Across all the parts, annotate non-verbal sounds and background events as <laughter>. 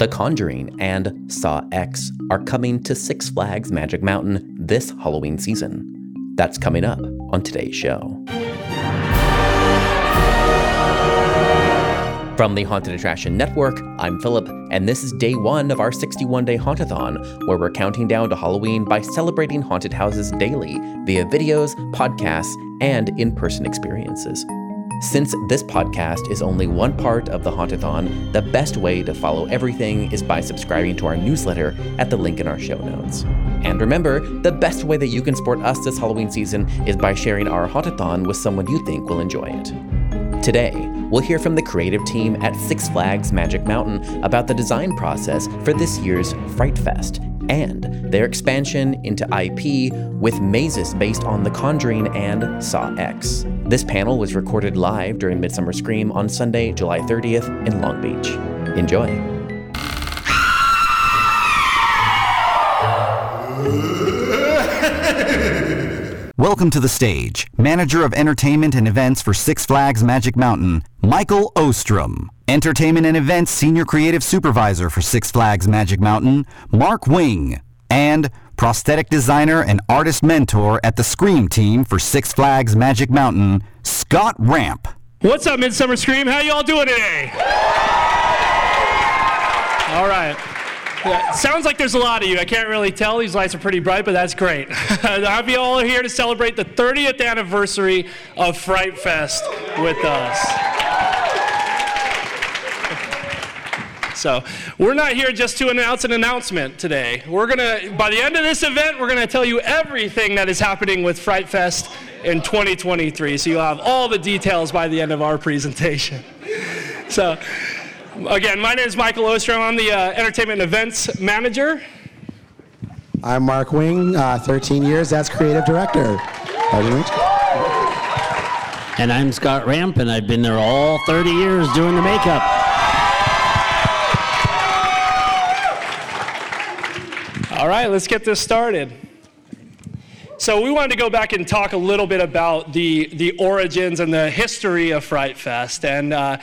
The Conjuring and Saw X are coming to Six Flags Magic Mountain this Halloween season. That's coming up on today's show. From the Haunted Attraction Network, I'm Philip, and this is day one of our 61 day Hauntathon, where we're counting down to Halloween by celebrating haunted houses daily via videos, podcasts, and in person experiences. Since this podcast is only one part of the Hauntathon, the best way to follow everything is by subscribing to our newsletter at the link in our show notes. And remember, the best way that you can support us this Halloween season is by sharing our Hauntathon with someone you think will enjoy it. Today, we'll hear from the creative team at Six Flags Magic Mountain about the design process for this year's Fright Fest and their expansion into IP with mazes based on The Conjuring and Saw X. This panel was recorded live during Midsummer Scream on Sunday, July 30th in Long Beach. Enjoy. Welcome to the stage, Manager of Entertainment and Events for Six Flags Magic Mountain, Michael Ostrom. Entertainment and Events Senior Creative Supervisor for Six Flags Magic Mountain, Mark Wing. And Prosthetic Designer and Artist Mentor at the Scream Team for Six Flags Magic Mountain, Scott Ramp. What's up, Midsummer Scream? How y'all doing today? All right. Yeah, sounds like there's a lot of you. I can't really tell. These lights are pretty bright, but that's great. <laughs> I hope you all here to celebrate the 30th anniversary of Fright Fest with us. So, we're not here just to announce an announcement today. We're going to, by the end of this event, we're going to tell you everything that is happening with Fright Fest in 2023. So, you'll have all the details by the end of our presentation. <laughs> So, Again, my name is Michael Ostrom. I'm the uh, Entertainment Events Manager. I'm Mark Wing, uh, 13 years as Creative Director. And I'm Scott Ramp, and I've been there all 30 years doing the makeup. All right, let's get this started. So we wanted to go back and talk a little bit about the, the origins and the history of Fright Fest. And uh,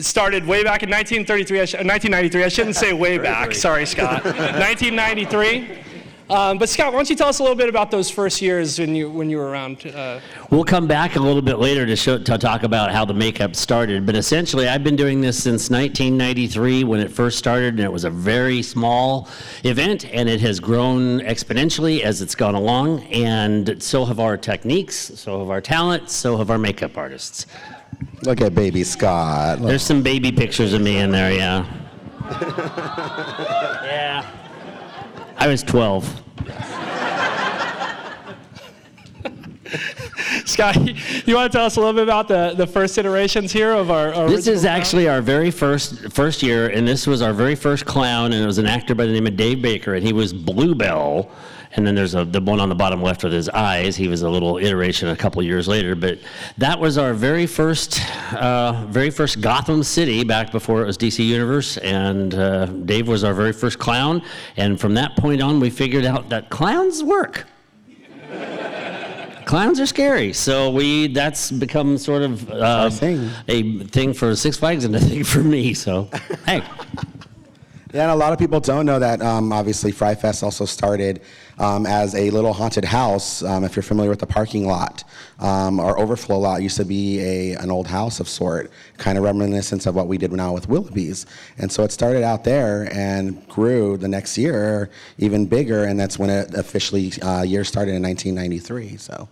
started way back in 1933, 1993. I shouldn't say way <laughs> back. Sorry, Scott. <laughs> 1993. Um, but Scott, why don't you tell us a little bit about those first years when you when you were around? Uh... We'll come back a little bit later to show to talk about how the makeup started. But essentially, I've been doing this since 1993 when it first started, and it was a very small event, and it has grown exponentially as it's gone along. And so have our techniques, so have our talent, so have our makeup artists. Look at baby Scott. Look. There's some baby pictures of me in there, yeah. <laughs> I was 12. Scott, you want to tell us a little bit about the, the first iterations here of our, our This is actually our very first first year, and this was our very first clown, and it was an actor by the name of Dave Baker, and he was Bluebell. And then there's a, the one on the bottom left with his eyes. He was a little iteration a couple years later, but that was our very first, uh, very first Gotham City back before it was DC Universe. And uh, Dave was our very first clown. And from that point on, we figured out that clowns work. <laughs> clowns are scary. So we that's become sort of uh, thing. a thing for Six Flags and a thing for me. So hey. <laughs> Yeah, and a lot of people don't know that. Um, obviously, Fright Fest also started um, as a little haunted house. Um, if you're familiar with the parking lot, um, our overflow lot used to be a an old house of sort, kind of reminiscent of what we did now with Willoughby's. And so it started out there and grew the next year even bigger, and that's when it officially uh, year started in 1993. So,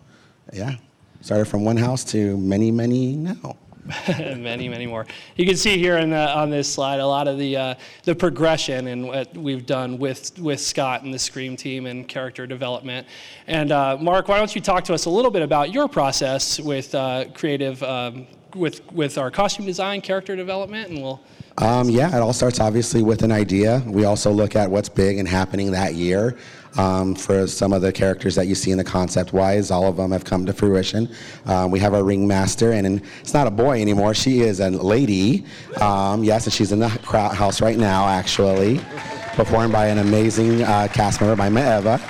yeah, started from one house to many, many now. <laughs> many, many more. You can see here the, on this slide a lot of the uh, the progression and what we've done with with Scott and the Scream team and character development. And uh, Mark, why don't you talk to us a little bit about your process with uh, creative um, with with our costume design, character development, and we'll. Um, yeah, it all starts obviously with an idea. We also look at what's big and happening that year. Um, for some of the characters that you see in the concept wise, all of them have come to fruition. Um, we have our ringmaster, and it's not a boy anymore. She is a lady. Um, yes, and she's in the crowd house right now, actually, performed by an amazing uh, cast member by Maeva.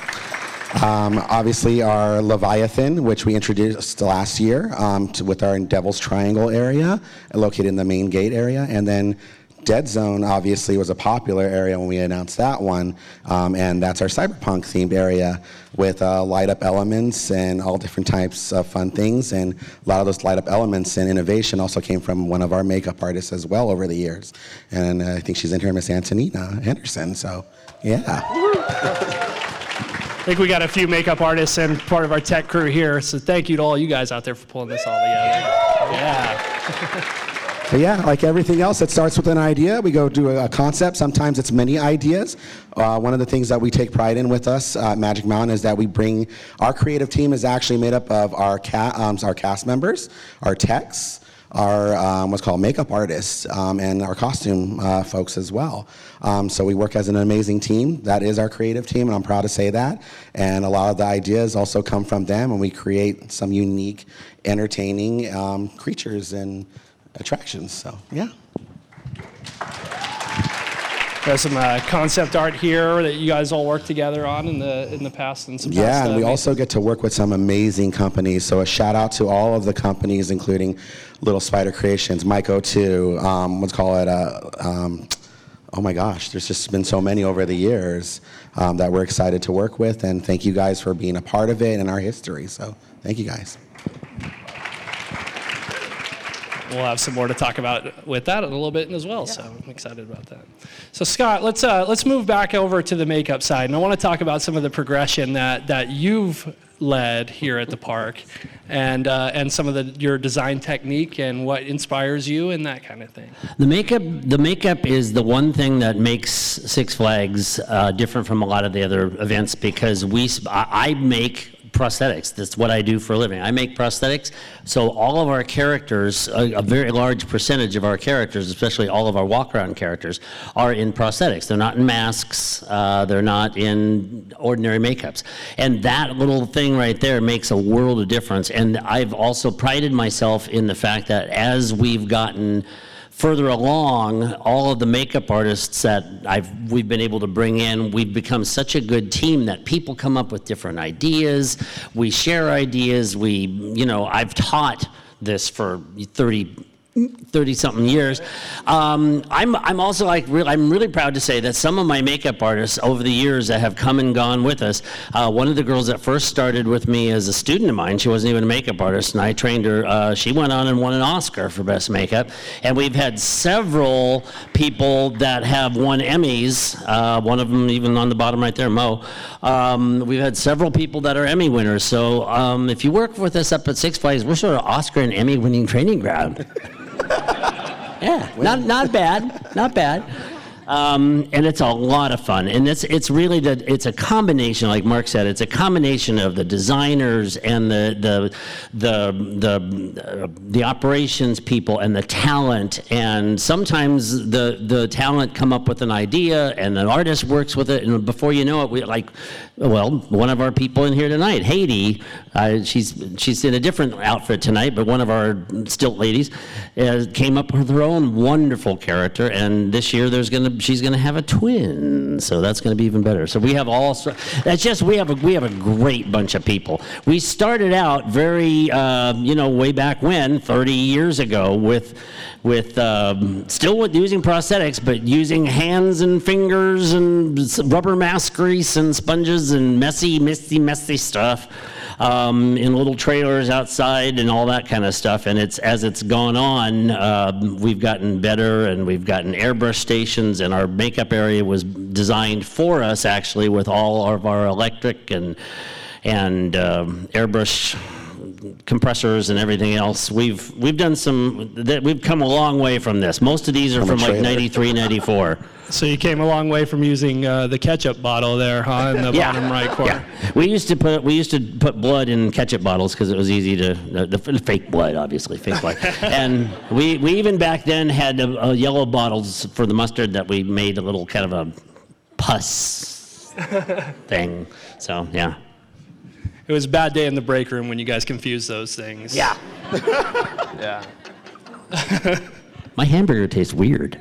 Um, obviously, our Leviathan, which we introduced last year um, to, with our Devil's Triangle area, located in the main gate area, and then Dead Zone obviously was a popular area when we announced that one, um, and that's our cyberpunk themed area with uh, light up elements and all different types of fun things. And a lot of those light up elements and innovation also came from one of our makeup artists as well over the years. And uh, I think she's in here, Miss Antonina Henderson. So, yeah. I think we got a few makeup artists and part of our tech crew here. So thank you to all you guys out there for pulling this all together. Yeah. <laughs> But yeah, like everything else, it starts with an idea. We go do a, concept. Sometimes it's many ideas. Uh, one of the things that we take pride in with us at Magic Mountain is that we bring our creative team is actually made up of our, ca- um, our cast members, our techs, our um, what's called makeup artists um, and our costume uh, folks as well. Um, so we work as an amazing team. That is our creative team, and I'm proud to say that. And a lot of the ideas also come from them, and we create some unique, entertaining um, creatures and attractions. So, yeah. There's some uh, concept art here that you guys all worked together on in the in the past and some. Yeah, past, and uh, we also get to work with some amazing companies. So a shout out to all of the companies, including Little Spider Creations, Mike O2, um, let's call it. Uh, um, oh my gosh, there's just been so many over the years um, that we're excited to work with, and thank you guys for being a part of it and our history. So thank you guys. We'll have some more to talk about with that in a little bit as well. Yeah. So I'm excited about that. So Scott, let's uh, let's move back over to the makeup side, and I want to talk about some of the progression that that you've led here at the park, and uh, and some of the your design technique and what inspires you and that kind of thing. The makeup the makeup is the one thing that makes Six Flags uh, different from a lot of the other events because we I make prosthetics. That's what I do for a living. I make prosthetics. So all of our characters, a, a very large percentage of our characters, especially all of our walk-around characters, are in prosthetics. They're not in masks. Uh, they're not in ordinary makeups. And that little thing right there makes a world of difference. And I've also prided myself in the fact that as we've gotten further along, all of the makeup artists that I've, we've been able to bring in, we've become such a good team that people come up with different ideas. We share ideas. We, you know, I've taught this for 30 30 something years. Um, I'm, I'm also like, re- I'm really proud to say that some of my makeup artists over the years that have come and gone with us, uh, one of the girls that first started with me as a student of mine, she wasn't even a makeup artist, and I trained her. Uh, she went on and won an Oscar for Best Makeup. And we've had several people that have won Emmys, uh, one of them even on the bottom right there, Mo. Um, we've had several people that are Emmy winners. So um, if you work with us up at Six Flags, we're sort of Oscar and Emmy winning training ground. <laughs> yeah, not, not bad, not bad. Um, and it's a lot of fun. And it's it's really the it's a combination, like Mark said, it's a combination of the designers and the the the the, the operations people and the talent. And sometimes the the talent come up with an idea, and the artist works with it, and before you know it, we like well, one of our people in here tonight, Haiti, uh, she's she's in a different outfit tonight, but one of our stilt ladies uh, came up with her own wonderful character, and this year there's gonna she's gonna have a twin, so that's gonna be even better. So we have all that's just we have a we have a great bunch of people. We started out very uh, you know way back when, 30 years ago, with with um, still with using prosthetics, but using hands and fingers and rubber mask grease and sponges and messy, messy, messy stuff um, in little trailers outside and all that kind of stuff. And it's as it's gone on, uh, we've gotten better and we've gotten airbrush stations, and our makeup area was designed for us actually with all of our electric and and um, airbrush compressors and everything else. We've we've done some that we've come a long way from this. Most of these are from, from like 93, 94. So you came a long way from using uh, the ketchup bottle there, huh, in the <laughs> yeah. bottom right corner. Yeah. We used to put we used to put blood in ketchup bottles because it was easy to the, the, fake blood, obviously fake blood. <laughs> and we we even back then had a, a yellow bottles for the mustard that we made a little kind of a pus <laughs> thing. So yeah it was a bad day in the break room when you guys confused those things. Yeah. <laughs> yeah. <laughs> My hamburger tastes weird.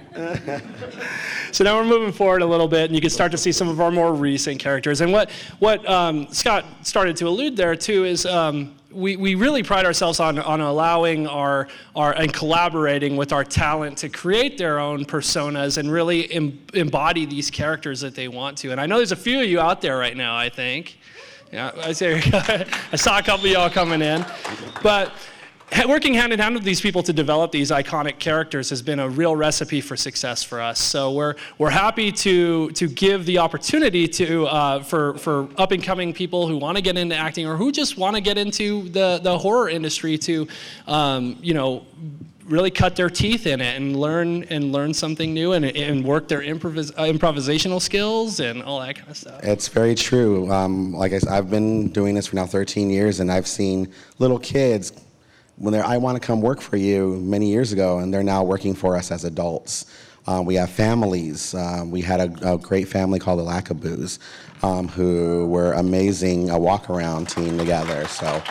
so now we're moving forward a little bit, and you can start to see some of our more recent characters. And what what um, Scott started to allude there too is um, we, we really pride ourselves on, on allowing our, our and collaborating with our talent to create their own personas and really em, embody these characters that they want to. And I know there's a few of you out there right now, I think. Yeah, I, say, <laughs> I saw a couple of y'all coming in. But working hand in hand with these people to develop these iconic characters has been a real recipe for success for us. So we're, we're happy to, to give the opportunity to, uh, for, for up and coming people who want to get into acting or who just want to get into the, the horror industry to, um, you know, really cut their teeth in it and learn and learn something new and, and work their improvis- uh, improvisational skills and all that kind of stuff. It's very true. Um, like I said, I've been doing this for now 13 years, and I've seen little kids when they're, I want to come work for you many years ago, and they're now working for us as adults. Uh, we have families. Uh, we had a, a, great family called the Lackaboos, um, who were amazing, a walk around team together. So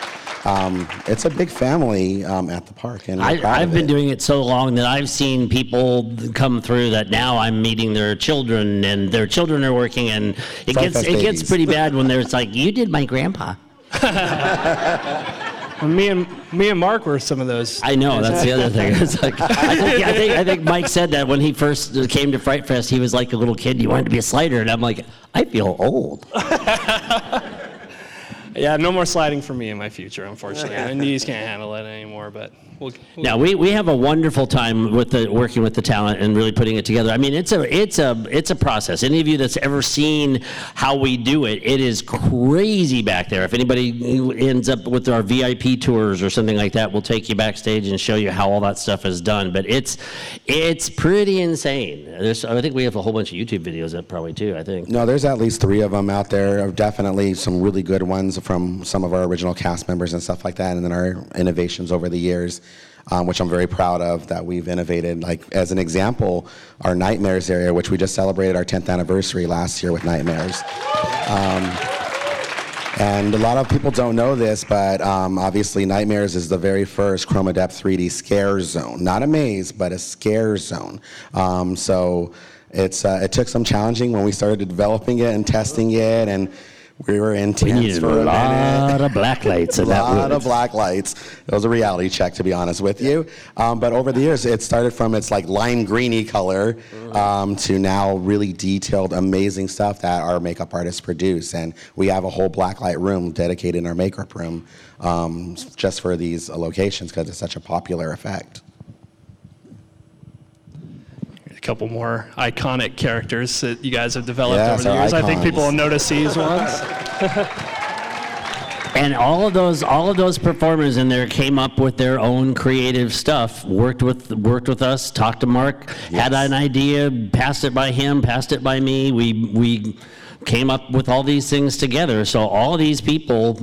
um, it's a big family um, at the park. And I, have been doing it so long that I've seen people come through that now I'm meeting their children, and their children are working, and it gets it gets pretty bad when there's like, you did my grandpa. <laughs> Well, me and me and Mark were some of those. I know that's the other thing. It's like I think, I think I think Mike said that when he first came to Fright Fest, he was like a little kid. He wanted to be a slider, and I'm like, I feel old. <laughs> yeah, no more sliding for me in my future, unfortunately. My knees can't handle it anymore. But we'll, we'll now we, we have a wonderful time with the working with the talent and really putting it together. I mean, it's a it's a it's a process. Any of you that's ever seen how we do it, it is crazy back there. If anybody ends up with our VIP tours or something like that, we'll take you backstage and show you how all that stuff is done. But it's it's pretty insane. There's, I think we have a whole bunch of YouTube videos up probably too. I think. No, there's at least three of them out there. Definitely some really good ones from some of our original cast members and stuff like that, and then our innovations over the years um, which I'm very proud of that we've innovated. Like as an example, our Nightmares area, which we just celebrated our 10th anniversary last year with Nightmares. Um, and a lot of people don't know this, but um, obviously Nightmares is the very first Chroma Depth 3D scare zone. Not a maze, but a scare zone. Um, so it's, uh, it took some challenging when we started developing it and testing it and we were intense we for a, a lot of black <laughs> lights. a lot of black lights. It was a reality check, to be honest with you. Um, but over the years, it started from its like lime greeny color um, to now really detailed, amazing stuff that our makeup artists produce. And we have a whole black light room dedicated in our makeup room um, just for these locations because it's such a popular effect couple more iconic characters that you guys have developed yes, over the years. Icons. I think people will notice these ones. <laughs> and all of those all of those performers in there came up with their own creative stuff worked with worked with us talked to mark yes. had an idea passed it by him passed it by me we we came up with all these things together so all these people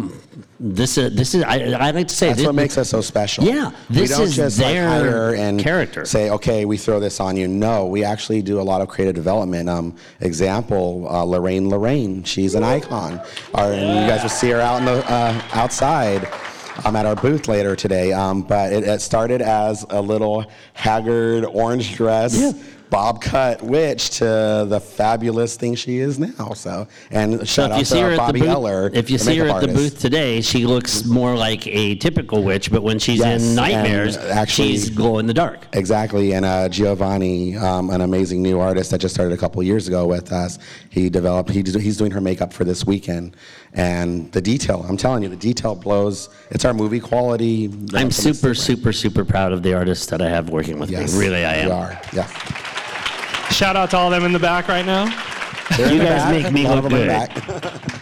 this is this is I, I like to say that's this, what makes us so special. Yeah, this we don't is just their like hire and character. Say, okay, we throw this on you. No, we actually do a lot of creative development. Um, example, uh, Lorraine Lorraine, she's an icon. Our, you guys will see her out in the uh, outside. I'm at our booth later today, um, but it, it, started as a little haggard orange dress. Yeah bob cut witch to the fabulous thing she is now. So, and so shout out to Bobby booth, Heller. If you see her at artist. the booth today, she looks more like a typical witch, but when she's yes, in Nightmares, actually, she's glow in the dark. Exactly. And uh, Giovanni, um, an amazing new artist that just started a couple years ago with us, he developed. He, he's doing her makeup for this weekend, and the detail. I'm telling you, the detail blows. It's our movie quality. I'm super, super, super proud of the artists that I have working with yes, me. Really, I am. We are. Yeah. Shout out to all of them in the back right now. you guys make me look good. <laughs>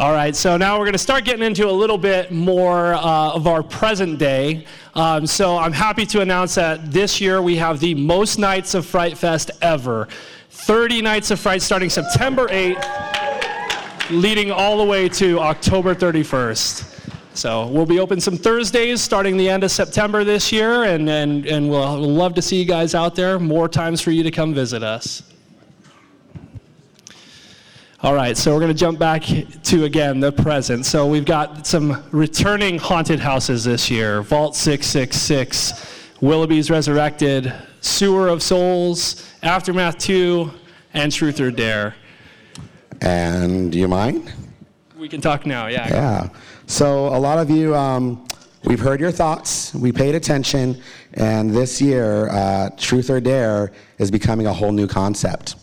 All right, so now we're going to start getting into a little bit more uh, of our present day. Um, so I'm happy to announce that this year we have the most nights of Fright Fest ever. 30 nights of Fright starting September 8th, leading all the way to October 31st. So we'll be open some Thursdays starting the end of September this year, and, and, and we'll, we'll love to see you guys out there. More times for you to come visit us. All right, so we're going to jump back to again the present. So we've got some returning haunted houses this year Vault 666, Willoughby's Resurrected, Sewer of Souls, Aftermath 2, and Truth or Dare. And do you mind? We can talk now, yeah. Yeah. So a lot of you, um, we've heard your thoughts, we paid attention, and this year, uh, Truth or Dare is becoming a whole new concept.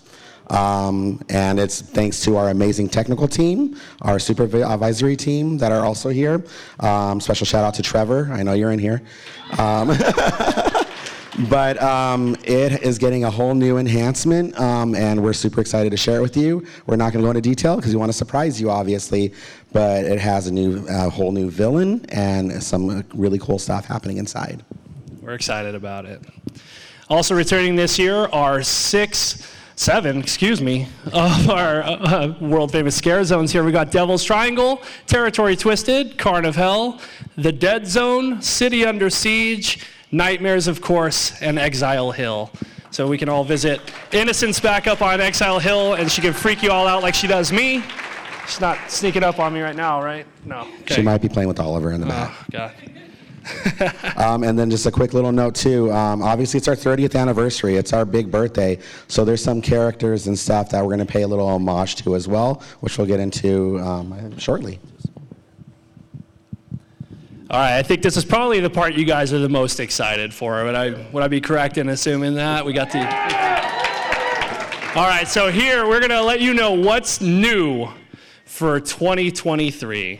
Um, and it's thanks to our amazing technical team, our supervisory team that are also here. Um, special shout out to Trevor. I know you're in here. Um, <laughs> but um, it is getting a whole new enhancement, um, and we're super excited to share it with you. We're not going to go into detail because we want to surprise you, obviously. But it has a new, uh, whole new villain and some really cool stuff happening inside. We're excited about it. Also returning this year are six seven, excuse me, of our uh, world famous scare zones here. We got Devil's Triangle, Territory Twisted, Carn of Hell, The Dead Zone, City Under Siege, Nightmares, of course, and Exile Hill. So we can all visit Innocence back up on Exile Hill, and she can freak you all out like she does me. She's not sneaking up on me right now, right? No. Okay. She might be playing with Oliver in the back. Oh, God. <laughs> Um, and then just a quick little note too. Um, obviously, it's our 30th anniversary. It's our big birthday. So there's some characters and stuff that we're going to pay a little homage to as well, which we'll get into um, shortly. All right, I think this is probably the part you guys are the most excited for. Would I, would I be correct in assuming that? We got the. All right, so here we're going to let you know what's new for 2023.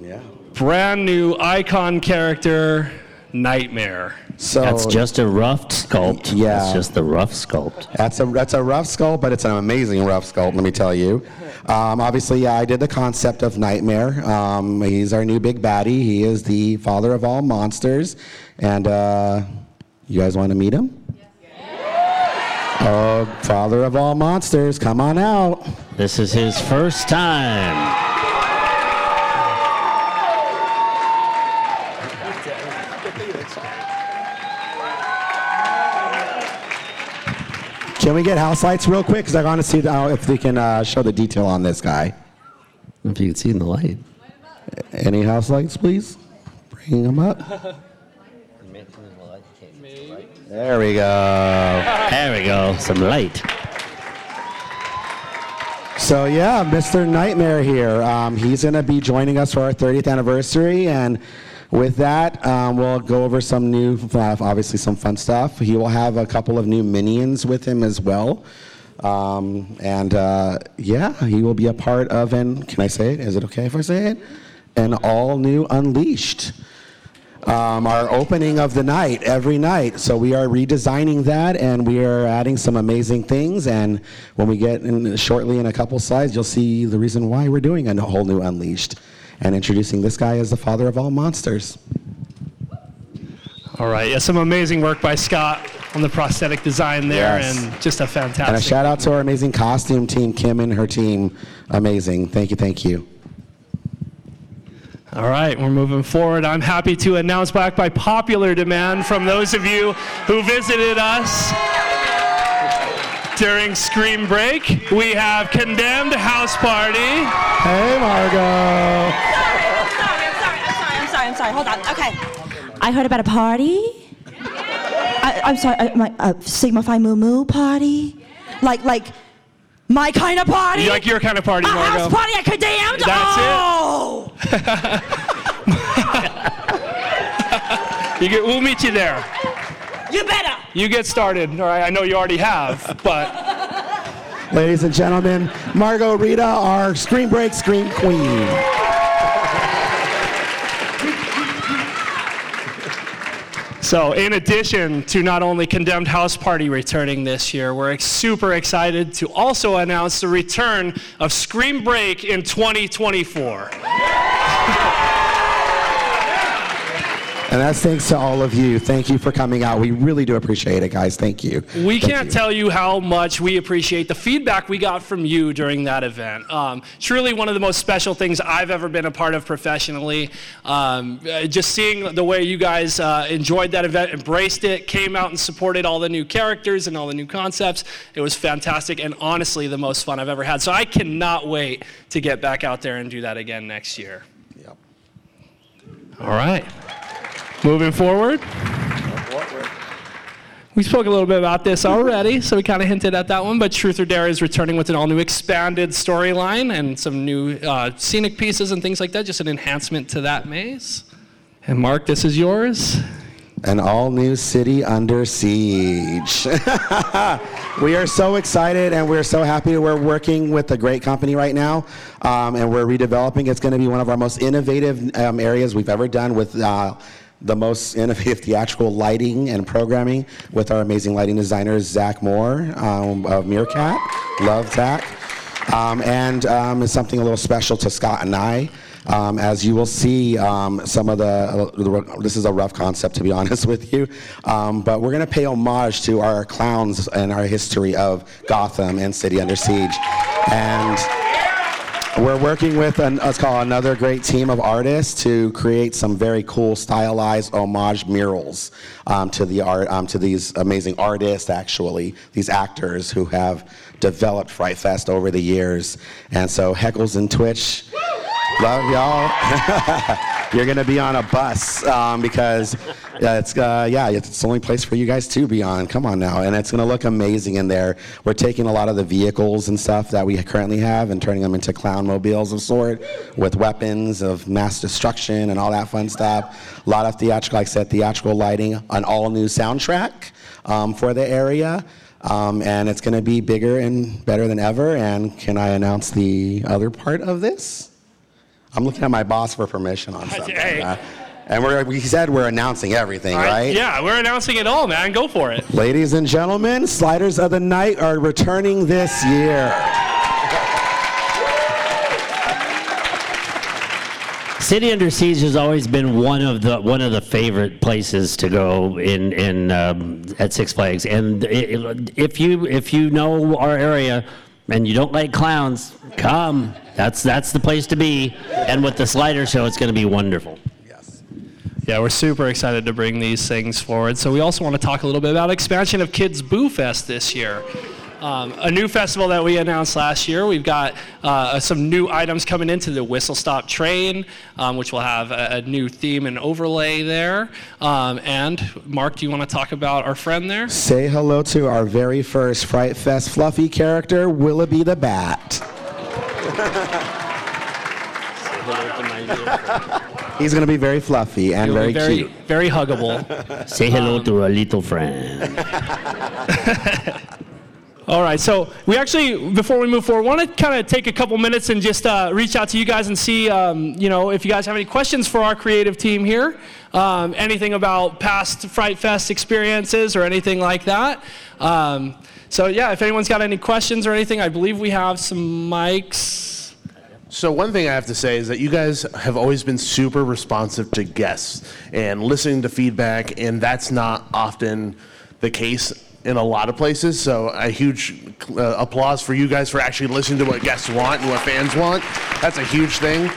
Yeah. Brand new icon character, Nightmare. So That's just a rough sculpt. Yeah. That's just the rough sculpt. That's a that's a rough sculpt, but it's an amazing rough sculpt. Let me tell you. Um, obviously, yeah, I did the concept of Nightmare. Um, he's our new big baddie. He is the father of all monsters, and uh, you guys want to meet him? Yeah. Oh, father of all monsters, come on out. This is his first time. Can we get house lights real quick? Because I want to see the, if they can uh, show the detail on this guy. If you can see in the light. Any house lights, please? Bring them up. There we go. There we go. Some light. So yeah, Mr. Nightmare here. Um, he's to be joining us for our 30th anniversary, and with that, um, we'll go over some new, uh, obviously some fun stuff. He will have a couple of new minions with him as well. Um, and uh, yeah, he will be a part of an, can I say it? Is it okay if I say it? An all new Unleashed. Um, our opening of the night every night. So we are redesigning that and we are adding some amazing things. And when we get in shortly in a couple slides, you'll see the reason why we're doing a whole new Unleashed and introducing this guy as the father of all monsters. All right, yeah, some amazing work by Scott on the prosthetic design there, Yes. and just a fantastic. And a shout out to our amazing costume team, Kim and her team. Amazing. Thank you, thank you. All right, we're moving forward. I'm happy to announce back by popular demand from those of you who visited us during Scream Break, we have Condemned House Party. Hey, Margot. I'm sorry, I'm sorry, I'm sorry, I'm sorry, I'm sorry. Hold on. Okay. I heard about a party. I, I'm sorry, uh, my uh, Sigma Phi Mu Mu party. Like, like, my kind of party. You like your kind of party, a house Margot? party at Condemned. That's it. oh. <laughs> You get, we'll meet you there. You better. You get started. All right, I know you already have, but Ladies and gentlemen, Margot Rita, our Scream Break Scream Queen. So, in addition to not only Condemned House Party returning this year, we're super excited to also announce the return of Scream Break in 2024. And that's thanks to all of you. Thank you for coming out. We really do appreciate it, guys. Thank you. We Thank can't you. tell you how much we appreciate the feedback we got from you during that event. Um, truly one of the most special things I've ever been a part of professionally. Um, uh, just seeing the way you guys uh, enjoyed that event, embraced it, came out and supported all the new characters and all the new concepts. It was fantastic and honestly the most fun I've ever had. So I cannot wait to get back out there and do that again next year. Yep. All right. Moving forward. We spoke a little bit about this already, so we kind of hinted at that one. But Truth or Dare is returning with an all new expanded storyline and some new uh, scenic pieces and things like that, just an enhancement to that maze. And Mark, this is yours. An all new city under siege. <laughs> we are so excited and we're so happy. We're working with a great company right now um, and we're redeveloping. It's going to be one of our most innovative um, areas we've ever done with. Uh, the most innovative <laughs> theatrical lighting and programming with our amazing lighting designers, Zach Moore um, of Meerkat. Love Zach. Um, and um, it's something a little special to Scott and I. Um, as you will see, um, some of the, uh, this is a rough concept to be <laughs> honest with you, um, but we're going to pay homage to our clowns and our history of Gotham and City Under Siege. And we're working with an, let's call another great team of artists to create some very cool stylized homage murals um, to the art um, to these amazing artists actually these actors who have developed Fright Fest over the years. And so Heckles and Twitch love y'all <laughs> you're gonna be on a bus um, because uh, it's uh, yeah it's the only place for you guys to be on. Come on now. And it's gonna look amazing in there. We're taking a lot of the vehicles and stuff that we currently have and turning them into clown mobiles of sort with weapons of mass destruction and all that fun stuff. A lot of theatrical like I said theatrical lighting an all new soundtrack um, for the area. Um, and it's going to be bigger and better than ever. And can I announce the other part of this I'm looking at my boss for permission on <laughs> something. Hey. uh, and we're, we said we're announcing everything, right? Yeah, we're announcing it all, man. Go for it. Ladies and gentlemen, Sliders of the Night are returning this year. City Under Siege has always been one of the one of the favorite places to go in in um, at Six Flags. And i if you if you know our area and you don't like clowns, come. That's that's the place to be. And with the slider show, it's going to be wonderful. Yeah, we're super excited to bring these things forward. So we also want to talk a little bit about expansion of Kids Boo Fest this year. Um, a new festival that we announced last year. We've got uh, some new items coming into the Whistle Stop Train, um, which will have a, a, new theme and overlay there. Um, and Mark, do you want to talk about our friend there? Say hello to our very first Fright Fest fluffy character, Willoughby the Bat. <laughs> He's going to be very fluffy and very, very cute. Very huggable. <laughs> Say hello to a little friend. <laughs> All right, so we actually, before we move forward, want to kind of take a couple minutes and just uh, reach out to you guys and see, um, you know, if you guys have any questions for our creative team here, um, anything about past Fright Fest experiences or anything like that. Um, so yeah, if anyone's got any questions or anything, I believe we have some mics. So one thing I have to say is that you guys have always been super responsive to guests and listening to feedback, and that's not often the case in a lot of places. So a huge uh, applause for you guys for actually listening to what guests want and what fans want. That's a huge thing.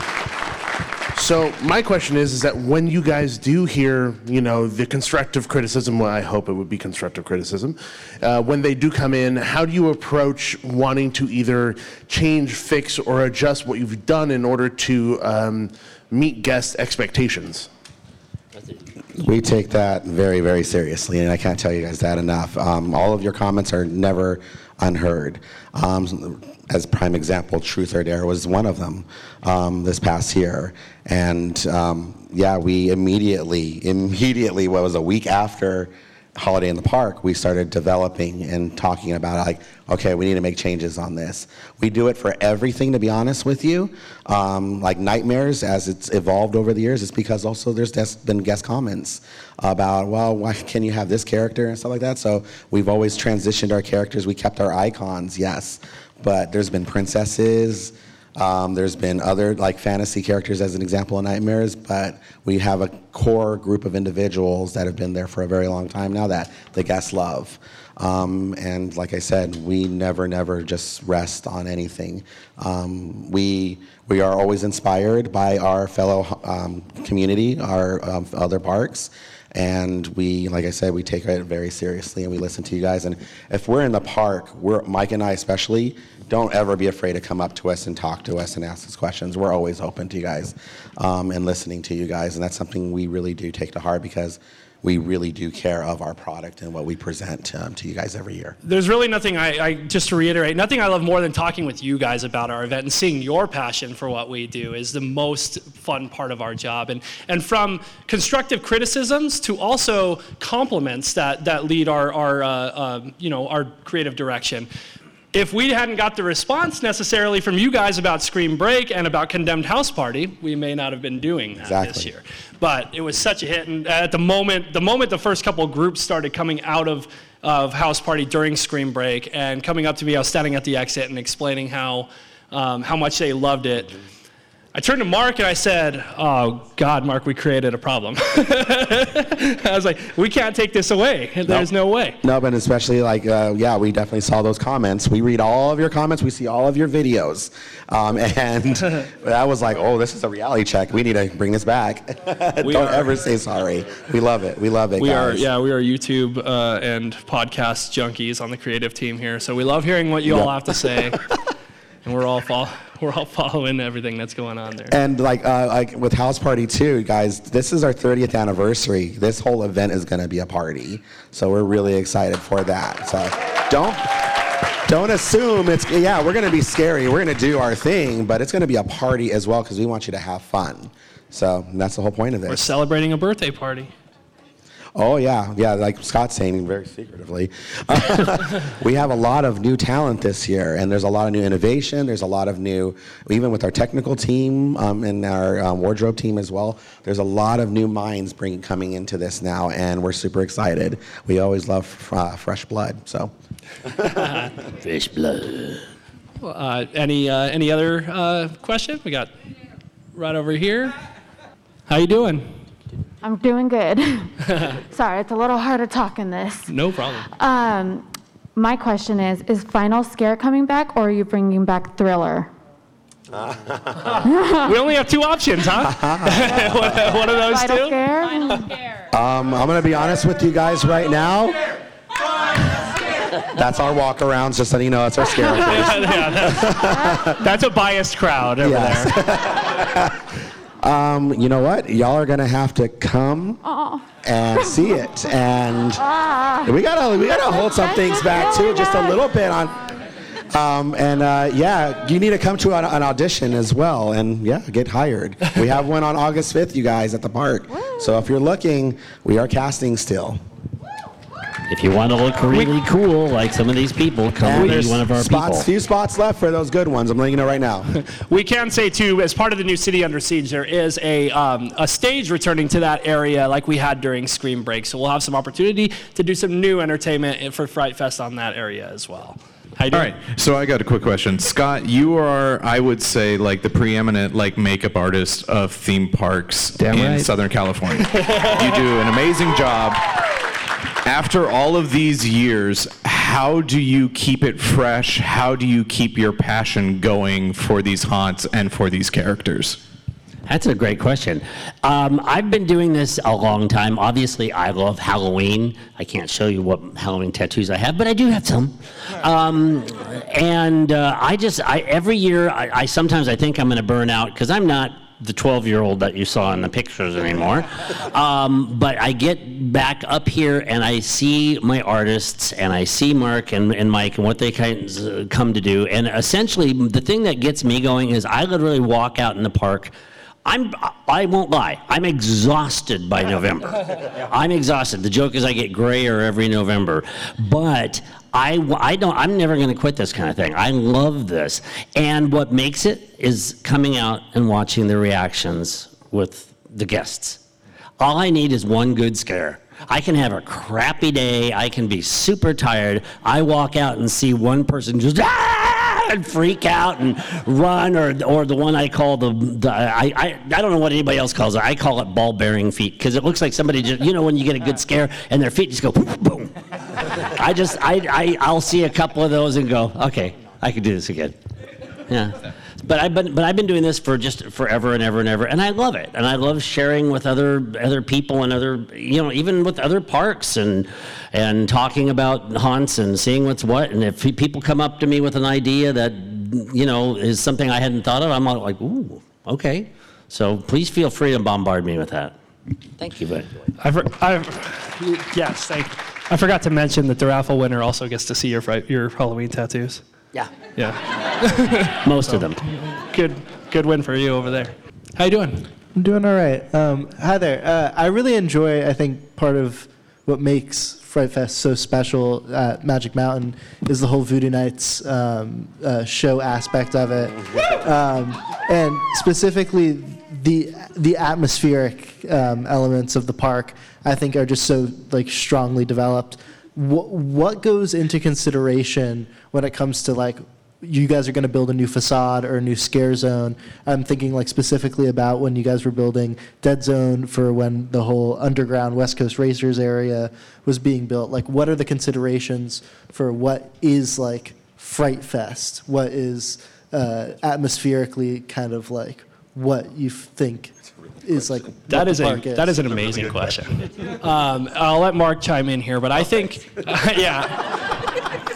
So my question is, is that when you guys do hear, you know, the constructive criticism, well, I hope it would be constructive criticism, uh, when they do come in, how do you approach wanting to either change, fix, or adjust what you've done in order to um, meet guest expectations? We take that very, very seriously, and I can't tell you guys that enough. Um, all of your comments are never unheard. Um, as prime example, Truth or Dare was one of them um, this past year. And um, yeah, we immediately, immediately, what was a week after Holiday in the Park, we started developing and talking about like, okay, we need to make changes on this. We do it for everything, to be honest with you. Um, like Nightmares, as it's evolved over the years, it's because also there's been guest comments about, well, why can you have this character and stuff like that. So we've always transitioned our characters. We kept our icons, yes, but there's been princesses. Um, there's been other like fantasy characters as an example in Nightmares, but we have a core group of individuals that have been there for a very long time now that the guests love. Um, and like I said, we never, never just rest on anything. Um, we we are always inspired by our fellow um, community, our um, other parks, and we, like I said, we take it very seriously and we listen to you guys. And if we're in the park, we're Mike and I especially don't ever be afraid to come up to us and talk to us and ask us questions. We're always open to you guys um, and listening to you guys, and that's something we really do take to heart because we really do care of our product and what we present um, to you guys every year. There's really nothing I, I just to reiterate, nothing I love more than talking with you guys about our event and seeing your passion for what we do is the most fun part of our job. And and from constructive criticisms to also compliments that that lead our our uh, uh, you know our creative direction. If we hadn't got the response necessarily from you guys about Scream Break and about Condemned House Party, we may not have been doing that this year. But it was such a hit, and at the moment, the moment the first couple of groups started coming out of of House Party during Scream Break and coming up to me, I was standing at the exit and explaining how um, how much they loved it. I turned to Mark and I said, "Oh God, Mark, we created a problem." <laughs> I was like, "We can't take this away. There's no way." No, but especially like, uh, yeah, we definitely saw those comments. We read all of your comments. We see all of your videos. Um, <laughs> and that was like, oh, this is a reality check. We need to bring this back. <laughs> Don't are- ever say sorry. We love it. We love it, We guys. are, yeah, we are YouTube uh, and podcast junkies on the creative team here. So we love hearing what you all have to say, and we're all <laughs> we're all following everything that's going on there. And like, uh, like with House Party too, guys, this is our 30th anniversary. This whole event is going to be a party. So we're really excited for that. So don't. Don't assume it's yeah. We're gonna be scary. We're gonna do our thing, but it's gonna be a party as well because we want you to have fun. So that's the whole point of this. We're celebrating a birthday party. Oh yeah, yeah. Like Scott's saying very secretively, <laughs> we have a lot of new talent this year, and there's a lot of new innovation. There's a lot of new, even with our technical team um, and our um, wardrobe team as well. There's a lot of new minds bringing coming into this now, and we're super excited. We always love uh, fresh blood, so. <laughs> Fish blood. Uh, any uh, any other uh, question? We got right over here. How you doing? I'm doing good. <laughs> Sorry, it's a little hard to talk in this. No problem. Um, my question is: Is Final Scare coming back, or are you bringing back Thriller? <laughs> we only have two options, huh? what, what are those Final two? Scare? Um, I'm gonna be honest with you guys right now. That's our walk arounds, just letting you know that's our scare. <laughs> face. That's a biased crowd over Yes. there. Um, you know what? Y'all are gonna have to come and see it, and <laughs> we gotta we gotta hold some things back too, just a little bit on. Um, and uh, yeah, you need to come to an, an audition as well, and yeah, get hired. We have one on August 5th, you guys, at the park. <laughs> So if you're looking, we are casting still. If you want to look really cool like some of these people, come And be there's one of our spots, people. few spots left for those good ones. I'm letting you know right now. <laughs> We can say too, as part of the new City Under Siege, there is a um, a stage returning to that area like we had during Scream Break. So we'll have some opportunity to do some new entertainment for Fright Fest on that area as well. How you doing? right, so I got a quick question. Scott, you are, I would say, like the preeminent like makeup artist of theme parks Damn in right. Southern California. you do an amazing job. <laughs> After all of these years, how do you keep it fresh? How do you keep your passion going for these haunts and for these characters? That's a great question. Um, I've been doing this a long time. Obviously, I love Halloween. I can't show you what Halloween tattoos I have, but I do have some. Um, and uh, I just, I, every year, I, I sometimes I think I'm going to burn out because I'm not the 12 year old that you saw in the pictures anymore. Um, but I get back up here and I see my artists and I see Mark and, and Mike and what they kind of come to do. And essentially, the thing that gets me going is I literally walk out in the park. I'm, I won't lie, I'm exhausted by November. <laughs> I'm exhausted. The joke is I get grayer every November. But I, I don't, I'm never going to quit this kind of thing. I love this. And what makes it is coming out and watching the reactions with the guests. All I need is one good scare. I can have a crappy day. I can be super tired. I walk out and see one person just "Ah!" and freak out and run, or or the one I call the, the I, I I don't know what anybody else calls it. I call it ball bearing feet because it looks like somebody just you know when you get a good scare and their feet just go boom. boom. I just I, I I'll see a couple of those and go okay I can do this again. Yeah. But I've been but I've been doing this for just forever and ever and ever, and I love it. And I love sharing with other other people and other you know even with other parks and and talking about haunts and seeing what's what. And if people come up to me with an idea that you know is something I hadn't thought of, I'm like, ooh, okay. So please feel free to bombard me with that. Thank you, but I, for, I, yes, thank you. I forgot to mention that the raffle winner also gets to see your your Halloween tattoos. yeah, Yeah, <laughs> most of them. good good win for you over there. How you doing? I'm doing all right. Um, hi there. Uh, I really enjoy, I think, part of what makes Fright Fest so special at Magic Mountain is the whole Voodoo Nights um, uh, show aspect of it. Um, and specifically, the, the atmospheric um, elements of the park, I think, are just so like strongly developed. What, what goes into consideration when it comes to like you guys are going to build a new facade or a new scare zone. I'm thinking like specifically about when you guys were building Dead Zone for when the whole underground West Coast Racers area was being built. Like, what are the considerations for what is like Fright Fest? What is uh, atmospherically kind of like what you think is like That what is the a park that is an amazing question. <laughs> Um, I'll let Mark chime in here, but I think, <laughs> yeah,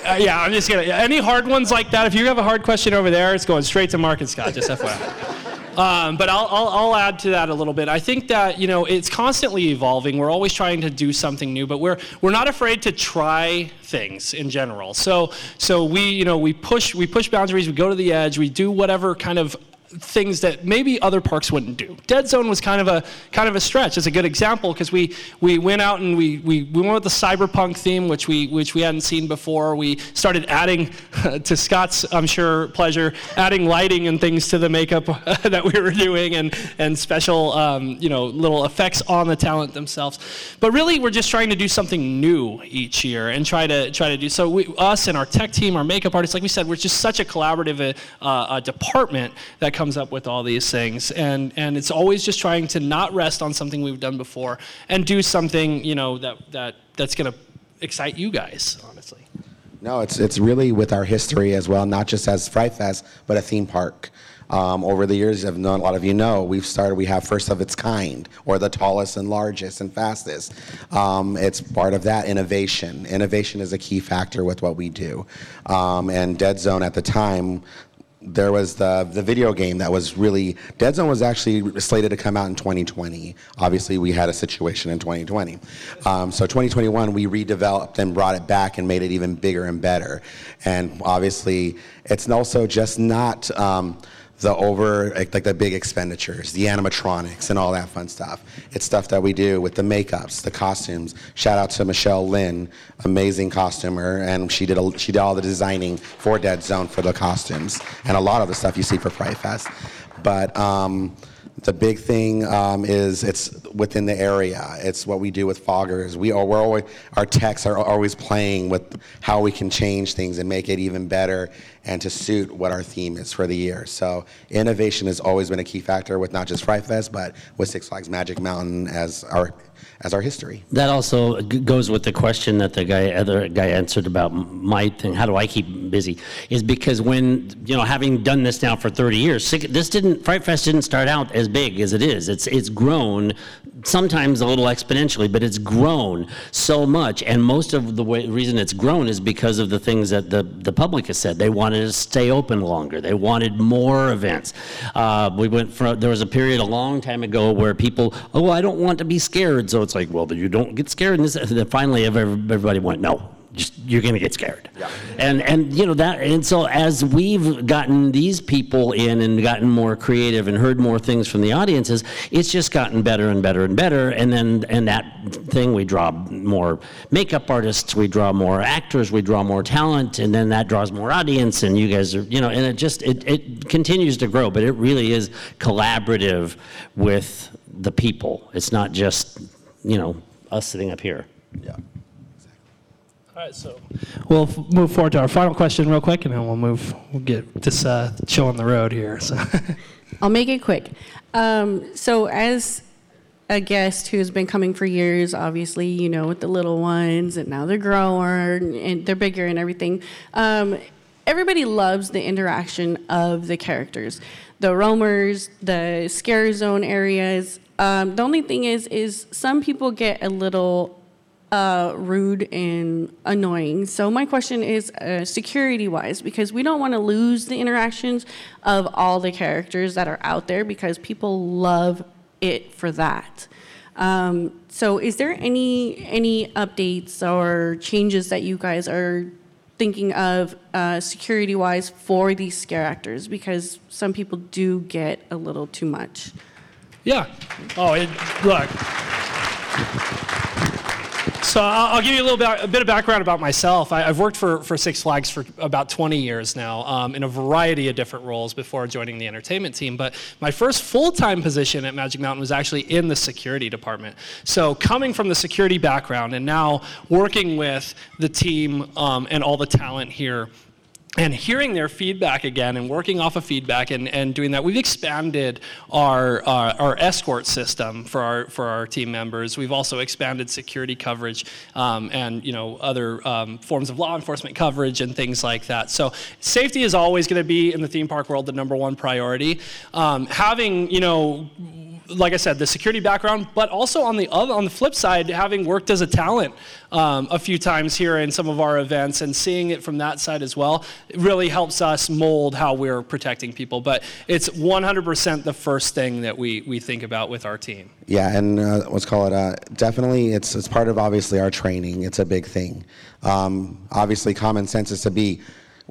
uh, yeah. I'm just gonna any hard ones like that. If you have a hard question over there, it's going straight to Mark and Scott. Just FYI. <laughs> Um, but I'll, I'll, I'll add to that a little bit. I think that you know it's constantly evolving. We're always trying to do something new, but we're we're not afraid to try things in general. So so we you know we push we push boundaries. We go to the edge. We do whatever kind of things that maybe other parks wouldn't do. Dead Zone was kind of a kind of a stretch. It's a good example because we we went out and we, we we went with the cyberpunk theme, which we which we hadn't seen before. We started adding, <laughs> to Scott's I'm sure pleasure, adding lighting and things to the makeup <laughs> that we were doing and and special um, you know little effects on the talent themselves. But really, we're just trying to do something new each year and try to try to do so. We, us and our tech team, our makeup artists, like we said, we're just such a collaborative uh, uh, department that comes up with all these things, and and it's always just trying to not rest on something we've done before and do something you know that that that's going to excite you guys, honestly. No, it's it's really with our history as well, not just as Fright Fest, but a theme park. Um, over the years, I've known a lot of you know we've started. We have first of its kind, or the tallest and largest and fastest. Um, it's part of that innovation. Innovation is a key factor with what we do. Um, and Dead Zone at the time, there was the the video game that was really Dead Zone was actually slated to come out in 2020. Obviously, we had a situation in 2020. Um, so 2021, we redeveloped and brought it back and made it even bigger and better. And obviously, it's also just not. Um, the over like, like the big expenditures, the animatronics and all that fun stuff. It's stuff that we do with the makeups, the costumes. Shout out to Michelle Lynn, amazing costumer, and she did a, she did all the designing for Dead Zone for the costumes and a lot of the stuff you see for Fright Fest. But um, the big thing um, is it's within the area. It's what we do with foggers. We are, we're always, our techs are always playing with how we can change things and make it even better and to suit what our theme is for the year. So innovation has always been a key factor with not just Fright Fest, but with Six Flags Magic Mountain as our as our history. That also goes with the question that the guy, other guy answered about my thing. How do I keep busy? Is because when you know, having done this now for 30 years, this didn't Fright Fest didn't start out as big as it is. It's it's grown, sometimes a little exponentially, but it's grown so much. And most of the way, reason it's grown is because of the things that the the public has said. They wanted to stay open longer. They wanted more events. Uh, we went from there was a period a long time ago where people, oh, I don't want to be scared. So it's like, well, you don't get scared. And this, and finally, everybody went, no, just you're going to get scared. And and you know that. And so as we've gotten these people in and gotten more creative and heard more things from the audiences, it's just gotten better and better and better. And then and that thing, we draw more makeup artists, we draw more actors, we draw more talent, and then that draws more audience. And you guys are, you know, and it just it it continues to grow. But it really is collaborative with the people. It's not just you know us sitting up here. Yeah. All right, so we'll f- move forward to our final question real quick, and then we'll move. We'll get this uh, chill on the road here. So. <laughs> I'll make it quick. Um, so, as a guest who's been coming for years, obviously, you know, with the little ones, and now they're growing and they're bigger and everything. Um, everybody loves the interaction of the characters, the roamers, the scare zone areas. Um, the only thing is, is some people get a little uh, rude and annoying. So my question is uh, security-wise, because we don't want to lose the interactions of all the characters that are out there because people love it for that. Um, so, is there any any updates or changes that you guys are thinking of uh, security wise for these scare actors? Because some people do get a little too much. Yeah. Oh, it, look. So I'll, give you a little bit, a bit of background about myself. I, have worked for, for Six Flags for about 20 years now um, in a variety of different roles before joining the entertainment team. But my first full-time position at Magic Mountain was actually in the security department. So coming from the security background and now working with the team um, and all the talent here and hearing their feedback again and working off of feedback and, and doing that, we've expanded our, uh, our escort system for our, for our team members. We've also expanded security coverage um, and you know, other um, forms of law enforcement coverage and things like that. So safety is always going to be in the theme park world the number one priority. Um, having you know, like I said, the security background, but also on the other, on the flip side, having worked as a talent um, a few times here in some of our events and seeing it from that side as well, really helps us mold how we're protecting people. But it's 100% the first thing that we, we think about with our team. Yeah, and uh, let's call it uh, definitely. It's it's part of obviously our training. It's a big thing. Um, obviously, common sense is to be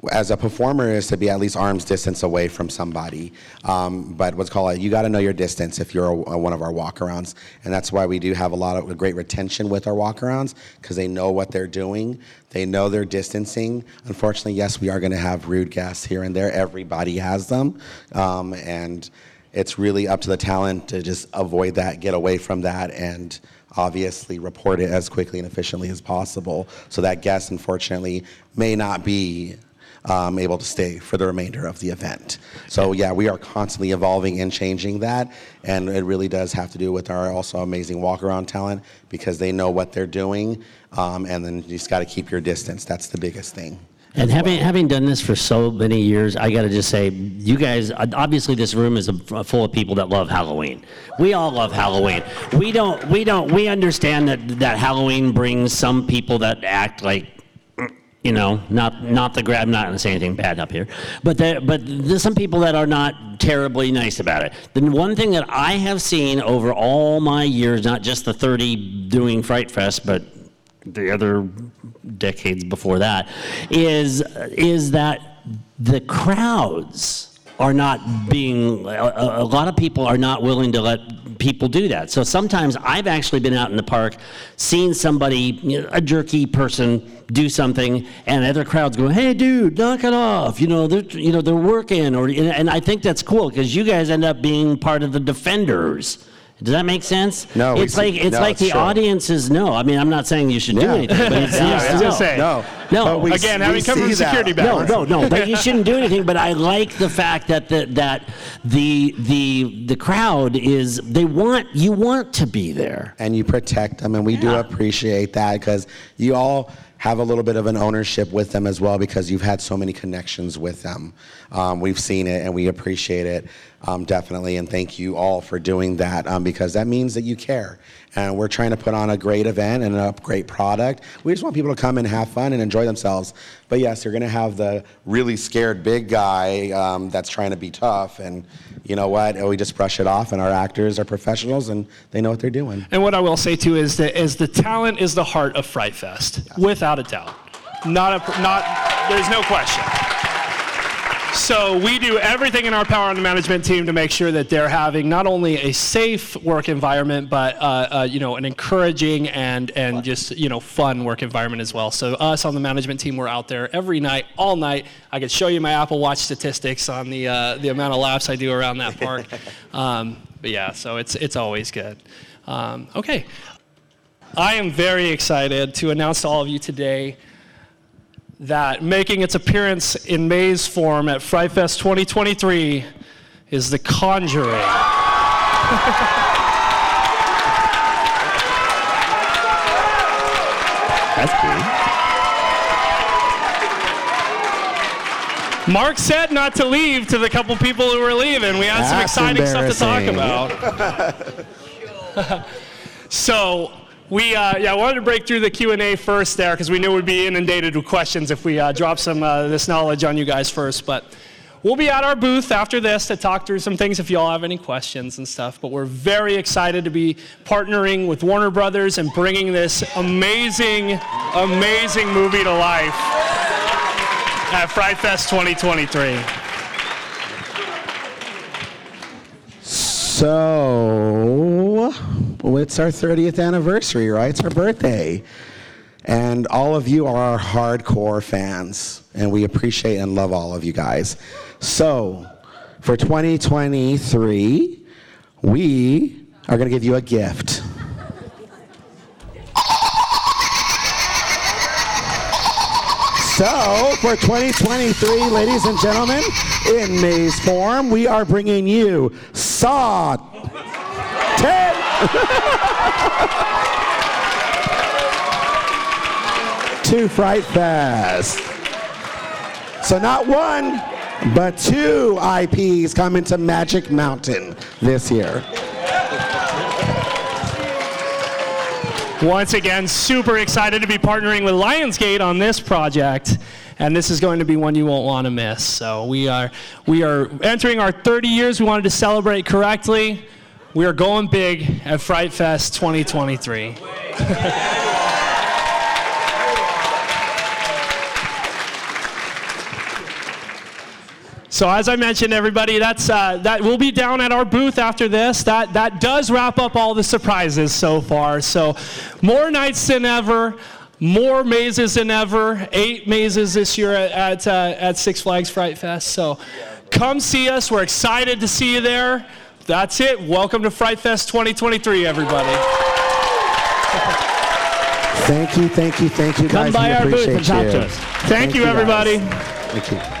as a performer is to be at least arm's distance away from somebody. Um, but what's called you got to know your distance if you're a, a, one of our walkarounds, and that's why we do have a lot of great retention with our walkarounds because they know what they're doing, they know their distancing. Unfortunately, yes, we are going to have rude guests here and there. Everybody has them, um, and it's really up to the talent to just avoid that, get away from that, and obviously report it as quickly and efficiently as possible so that guest unfortunately may not be um, able to stay for the remainder of the event. So yeah, we are constantly evolving and changing that, and it really does have to do with our also amazing walk around talent because they know what they're doing, um, and then you just got to keep your distance. That's the biggest thing. And having well. having done this for so many years, I got to just say, you guys. Obviously, this room is full of people that love Halloween. We all love Halloween. We don't. We don't. We understand that that Halloween brings some people that act like you know, not not the grab. Not going to say anything bad up here, but there, but there's some people that are not terribly nice about it. The one thing that I have seen over all my years, not just the 30 doing Fright Fest, but the other decades before that, is is that the crowds are not being, a, a, lot of people are not willing to let people do that. So sometimes I've actually been out in the park, seen somebody, you know, a jerky person, do something, and other crowds go, "Hey, dude, knock it off!" You know, they're you know they're working, or and I think that's cool because you guys end up being part of the defenders does that make sense? No, it's like it's no, like it's the audiences know. I mean, I'm not saying you should do anything, but it's <laughs> Yeah, I was no. gonna say. No, No. We- Again, we having come from see that. security No, background. no, no. But you shouldn't do anything. But I like the fact that the, that the the the crowd is they want you want to be there. and you protect them, and we do appreciate that because you all have a little bit of an ownership with them as well because you've had so many connections with them. Um, we've seen it, and we appreciate it um, definitely, and thank you all for doing that um, because that means that you care. And we're trying to put on a great event and a great product. We just want people to come and have fun and enjoy themselves. But yes, you're going to have the really scared big guy um, that's trying to be tough, and you know what? We just brush it off, and our actors are professionals and they know what they're doing. And what I will say too is that is the talent is the heart of Fright Fest, without a doubt. Not a not. There's no question. So we do everything in our power on the management team to make sure that they're having not only a safe work environment, but uh, uh, you know an encouraging and and just you know fun work environment as well. So us on the management team, we're out there every night, all night. I could show you my Apple Watch statistics on the uh, the amount of laps I do around that park. <laughs> Um, but yeah, so it's it's always good. Um, okay, I am very excited to announce to all of you today that making its appearance in maze form at Fright Fest 2023 is The Conjuring. That's cool. Mark said not to leave to the couple people who were leaving. We had some exciting stuff to talk about. <laughs> <laughs> so we uh, yeah wanted to break through the Q and A first there because we knew we'd be inundated with questions if we uh, dropped some uh, this knowledge on you guys first. But we'll be at our booth after this to talk through some things if you all have any questions and stuff. But we're very excited to be partnering with Warner Brothers and bringing this amazing, amazing movie to life at Fright Fest 2023. So, well, it's our 30th anniversary, right? It's our birthday. And all of you are our hardcore fans, and we appreciate and love all of you guys. So, for 2023, we are going to give you a gift. So, for 2023, ladies and gentlemen, in Maze form, we are bringing you Saw 10. <laughs> to Fright Fest. So not one, but two IPs coming to Magic Mountain this year. Once again, super excited to be partnering with Lionsgate on this project. And this is going to be one you won't want to miss. So we are we are entering our 30 years. We wanted to celebrate correctly. We are going big at Fright Fest 2023. <laughs> So as I mentioned, everybody, that's uh, that will be down at our booth after this. That that does wrap up all the surprises so far. So more nights than ever, more mazes than ever. Eight mazes this year at at, uh, at Six Flags Fright Fest. So come see us. We're excited to see you there. That's it. Welcome to Fright Fest 2023, everybody. Thank you, thank you, thank you, Come guys. by we our booth and talk you. to us. Thank you, guys. everybody. Thank you.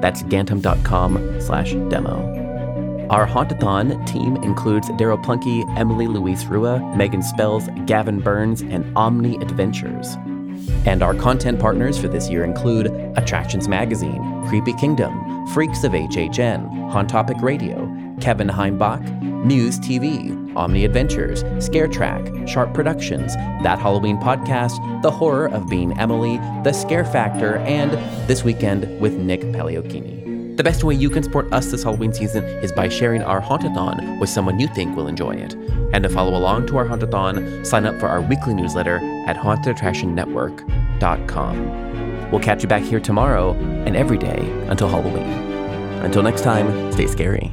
That's gantom.com slash demo. Our Hauntathon team includes Daryl Plunky, Emily Louise Rua, Megan Spells, Gavin Burns, and Omni Adventures. And our content partners for this year include Attractions Magazine, Creepy Kingdom, Freaks of HHN, Hauntopic Radio, Kevin Heimbach, Muse TV, Omni Adventures, Scare Track, Sharp Productions, That Halloween Podcast, The Horror of Being Emily, The Scare Factor, and This Weekend with Nick Paleocchini. The best way you can support us this Halloween season is by sharing our Hauntathon with someone you think will enjoy it. And to follow along to our Hauntathon, sign up for our weekly newsletter at hauntedattractionnetwork.com. We'll catch you back here tomorrow and every day until Halloween. Until next time, stay scary.